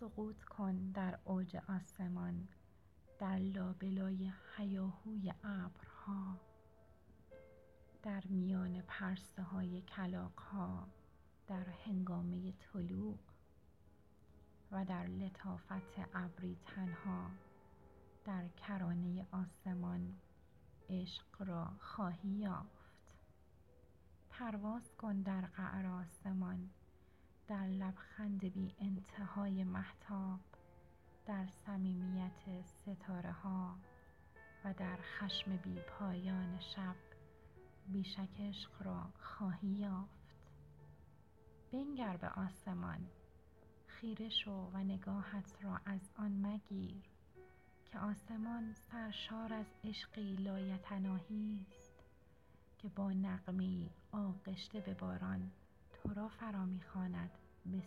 سقوط کن در اوج آسمان در لابلای هیاهوی ابرها در میان پرسه های کلاغ ها در هنگامه طلوع و در لطافت ابری تنها در کرانه آسمان عشق را خواهی یافت. پرواز کن در قعر آسمان. در لبخند بی انتهای مهتاب در صمیمیت ستاره ها و در خشم بی پایان شب بیشک عشق را خواهی یافت. بنگر به آسمان خیره شو و نگاهت را از آن مگیر که آسمان سرشار از عشقی لایتناهی است که با نغمه ای آغشته به باران فرا می خواند به